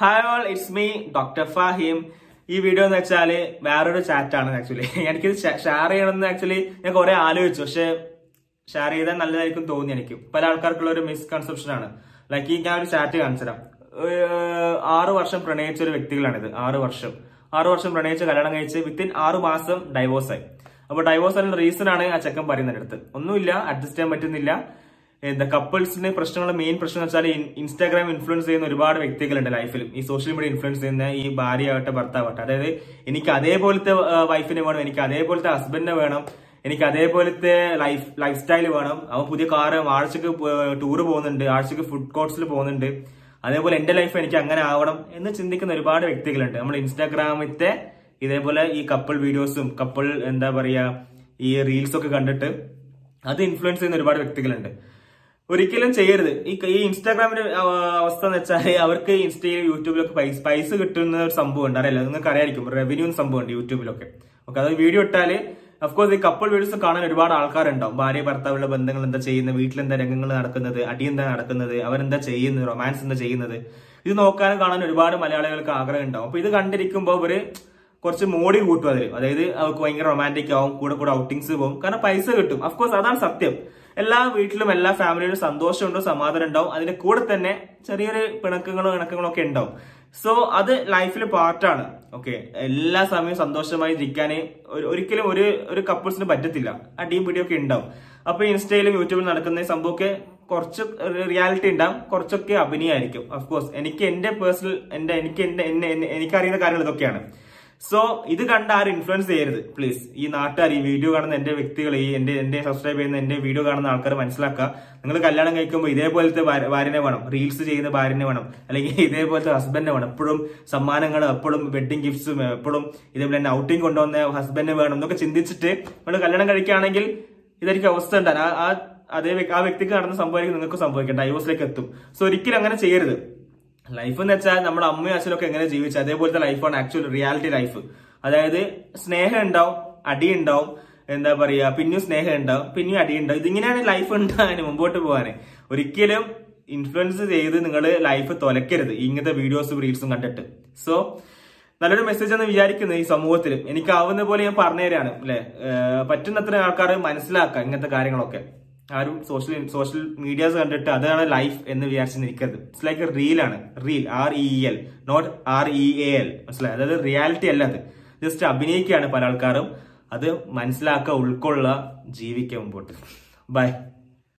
Hi all it's me doctor Fahim ഈ video എന്ന് വെച്ചാൽ വേറൊരു ചാറ്റാണ് ആക്ച്വലി എനിക്കിത് ഷെയർ ചെയ്യണമെന്ന് ആക്ച്വലി ഞാൻ കുറെ ആലോചിച്ചു. പക്ഷെ ഷെയർ ചെയ്താൽ നല്ലതായിരിക്കും തോന്നി എനിക്ക്. പല ആൾക്കാർക്കുള്ള ഒരു മിസ്കൺസെപ്ഷൻ ആണ്. ലൈക്ക് ഈ ഞാൻ ഒരു ചാറ്റ് കാണിച്ചു തരാം ആറ് വർഷം പ്രണയിച്ച ഒരു വ്യക്തികളാണിത്. ആറ് വർഷം. ആറ് വർഷം പ്രണയിച്ച് കല്യാണം കഴിച്ച് വിത്തിൻ ആറ് മാസം ഡൈവോഴ്സായി അപ്പൊ ഡൈവോഴ്സ് ആയിട്ടുള്ള റീസൺ ആണ് ആ ചെക്കൻ പറയുന്നതിനടുത്ത് ഒന്നുമില്ല അഡ്ജസ്റ്റ് ചെയ്യാൻ പറ്റുന്നില്ല. എന്താ കപ്പിൾസിന് പ്രശ്നങ്ങളുടെ മെയിൻ പ്രശ്നം എന്ന് വെച്ചാൽ ഇൻസ്റ്റാഗ്രാം ഇൻഫ്ലുവൻസ് ചെയ്യുന്ന ഒരുപാട് വ്യക്തികളുണ്ട് ലൈഫിലും ഈ സോഷ്യൽ മീഡിയ ഇൻഫ്ലുവൻസ് ചെയ്യുന്ന ഈ ഭാര്യ ആവട്ടെ ഭർത്താവട്ടെ അതായത് എനിക്ക് അതേപോലത്തെ വൈഫിനെ വേണം എനിക്ക് അതേപോലത്തെ ഹസ്ബൻഡിനെ വേണം എനിക്ക് അതേപോലത്തെ ലൈഫ് ലൈഫ് സ്റ്റൈൽ വേണം. അവൻ പുതിയ കാർ ആഴ്ചക്ക് ടൂർ പോകുന്നുണ്ട് ആഴ്ചക്ക് ഫുഡ് കോർട്സിൽ പോകുന്നുണ്ട്. അതേപോലെ എന്റെ ലൈഫ് എനിക്ക് അങ്ങനെ ആവണം എന്ന് ചിന്തിക്കുന്ന ഒരുപാട് വ്യക്തികളുണ്ട്. നമ്മൾ ഇൻസ്റ്റാഗ്രാമിലത്തെ ഇതേപോലെ ഈ കപ്പിൾ വീഡിയോസും കപ്പിൾ എന്താ പറയാ ഈ റീൽസ് ഒക്കെ കണ്ടിട്ട് അത് ഇൻഫ്ലുവൻസ് ചെയ്യുന്ന ഒരുപാട് വ്യക്തികളുണ്ട്. ഒരിക്കലും ചെയ്യരുത്. ഈ ഈ ഇൻസ്റ്റാഗ്രാമിന്റെ അവസ്ഥ എന്ന് വെച്ചാൽ അവർക്ക് ഇൻസ്റ്റയിൽ യൂട്യൂബിലൊക്കെ പൈസ പൈസ കിട്ടുന്ന ഒരു സംഭവം ഉണ്ട്. അറിയില്ല? നിങ്ങൾക്ക് അറിയായിരിക്കും. റവന്യൂ സംഭവം ഉണ്ട് യൂട്യൂബിലൊക്കെ. ഓക്കെ അത് വീഡിയോ ഇട്ടാൽ അഫ്കോഴ്സ് ഈ കപ്പിൾ വീഡിയോസ് കാണാൻ ഒരുപാട് ആൾക്കാരുണ്ടാവും. ഭാര്യ ഭർത്താവുള്ള ബന്ധങ്ങൾ എന്താ ചെയ്യുന്നത്? വീട്ടിലെന്താ രംഗങ്ങൾ നടക്കുന്നത്? അടി എന്താ നടക്കുന്നത്? അവരെന്താ ചെയ്യുന്നത്? റൊമാൻസ് എന്താ ചെയ്യുന്നത്? ഇത് നോക്കാനും കാണാൻ ഒരുപാട് മലയാളികൾക്ക് ആഗ്രഹം ഉണ്ടാവും. അപ്പൊ ഇത് കണ്ടിരിക്കുമ്പോൾ ഇവർ കുറച്ച് മോടി കൂട്ടും അതിൽ അതായത് അവർക്ക് ഭയങ്കര റൊമാന്റിക് ആവും കൂടെ കൂടെ ഔട്ടിങ്സ് പോകും. കാരണം പൈസ കിട്ടും. അഫ്കോഴ്സ് അതാണ് സത്യം. എല്ലാ വീട്ടിലും എല്ലാ ഫാമിലിയിലും സന്തോഷമുണ്ടോ സമാധാനം ഉണ്ടാവും. അതിന്റെ കൂടെ തന്നെ ചെറിയൊരു പിണക്കങ്ങളും ഇണക്കങ്ങളും ഒക്കെ ഉണ്ടാവും. സോ അത് ലൈഫിൽ പാർട്ടാണ് ഓക്കെ എല്ലാ സമയവും സന്തോഷമായി ഇരിക്കാൻ ഒരിക്കലും ഒരു ഒരു കപ്പിൾസിന് പറ്റത്തില്ല. അടിയും പിടിയൊക്കെ ഉണ്ടാവും. അപ്പൊ ഇൻസ്റ്റയിലും യൂട്യൂബിലും നടക്കുന്ന സംഭവമൊക്കെ കുറച്ച് റിയാലിറ്റി ഉണ്ടാവും. കുറച്ചൊക്കെ അഭിനയമായിരിക്കും. അഫ്കോഴ്സ് എനിക്ക് എന്റെ പേഴ്സണൽ എന്റെ എനിക്ക് എന്റെ എന്നെ- എനിക്കറിയുന്ന കാര്യങ്ങൾ ഇതൊക്കെയാണ്. സോ ഇത് കണ്ട് ആരും ഇൻഫ്ലുവൻസ് ചെയ്യരുത്. പ്ലീസ് ഈ നാട്ടുകാർ ഈ വീഡിയോ കാണുന്ന എന്റെ വ്യക്തികൾ ഈ എന്റെ എന്റെ സബ്സ്ക്രൈബ് ചെയ്യുന്ന എന്റെ വീഡിയോ കാണുന്ന ആൾക്കാർ മനസ്സിലാക്കുക. നിങ്ങൾ കല്യാണം കഴിക്കുമ്പോൾ ഇതേപോലത്തെ ഭാര്യ- ഭാര്യനെ വേണം. റീൽസ് ചെയ്യുന്ന ഭാര്യനെ വേണം. അല്ലെങ്കിൽ ഇതേപോലത്തെ ഹസ്ബൻഡിനെ വേണം. എപ്പോഴും സമ്മാനങ്ങൾ എപ്പോഴും വെഡിങ് ഗിഫ്റ്റ്സും എപ്പോഴും ഇതേപോലെ തന്നെ ഔട്ടിങ് കൊണ്ടുവന്ന ഹസ്ബൻഡിനെ വേണം എന്നൊക്കെ ചിന്തിച്ചിട്ട് നിങ്ങൾ കല്യാണം കഴിക്കുകയാണെങ്കിൽ ഇതായിരിക്കും അവസ്ഥ ഉണ്ടാകും. ആ- അതേ ആ വ്യക്തിക്ക് നടന്ന സംഭവിക്കും നിങ്ങൾക്ക് സംഭവിക്കാം ഡൈവോഴ്സിലേക്ക് എത്തും. സോ ഒരിക്കലും അങ്ങനെ ചെയ്യരുത്. ലൈഫ് എന്ന് വെച്ചാൽ നമ്മുടെ അമ്മയും അച്ഛനൊക്കെ എങ്ങനെ ജീവിച്ചു അതേപോലത്തെ ലൈഫാണ് ആക്ച്വൽ റിയാലിറ്റി ലൈഫ് അതായത് സ്നേഹം ഉണ്ടാവും അടി ഉണ്ടാവും എന്താ പറയാ പിന്നെയും സ്നേഹം ഉണ്ടാവും പിന്നെയും അടി ഉണ്ടാവും ഇതിങ്ങനെയാണ് ലൈഫ് ഉണ്ടാകാൻ മുമ്പോട്ട് പോകാൻ ഒരിക്കലും ഇൻഫ്ലുവൻസ് ചെയ്ത് നിങ്ങൾ ലൈഫ് തുലക്കരുത് ഇങ്ങനത്തെ വീഡിയോസും റീൽസും കണ്ടിട്ട്. സോ നല്ലൊരു മെസ്സേജ് എന്ന് വിചാരിക്കുന്നത് ഈ സമൂഹത്തിൽ എനിക്കാവുന്ന പോലെ ഞാൻ പറഞ്ഞു പറഞ്ഞുതരാണ് അല്ലെ? പറ്റുന്നത്ര ആൾക്കാർ മനസ്സിലാക്കുക ഇങ്ങനത്തെ കാര്യങ്ങളൊക്കെ. ആരും സോഷ്യൽ സോഷ്യൽ മീഡിയാസ് കണ്ടിട്ട് അതാണ് ലൈഫ് എന്ന് വിചാരിച്ച് നിൽക്കരുത്. ഇറ്റ്സ് ലൈക്ക് റീൽ ആണ്. Reel R E L not R E A L മനസ്സിലായി? അതായത് റിയാലിറ്റി അല്ല അത്. ജസ്റ്റ് അഭിനയിക്കുകയാണ് പല ആൾക്കാരും. അത് മനസ്സിലാക്കുക ഉൾക്കൊള്ളുക ജീവിക്കുക മുമ്പോട്ട്. ബൈ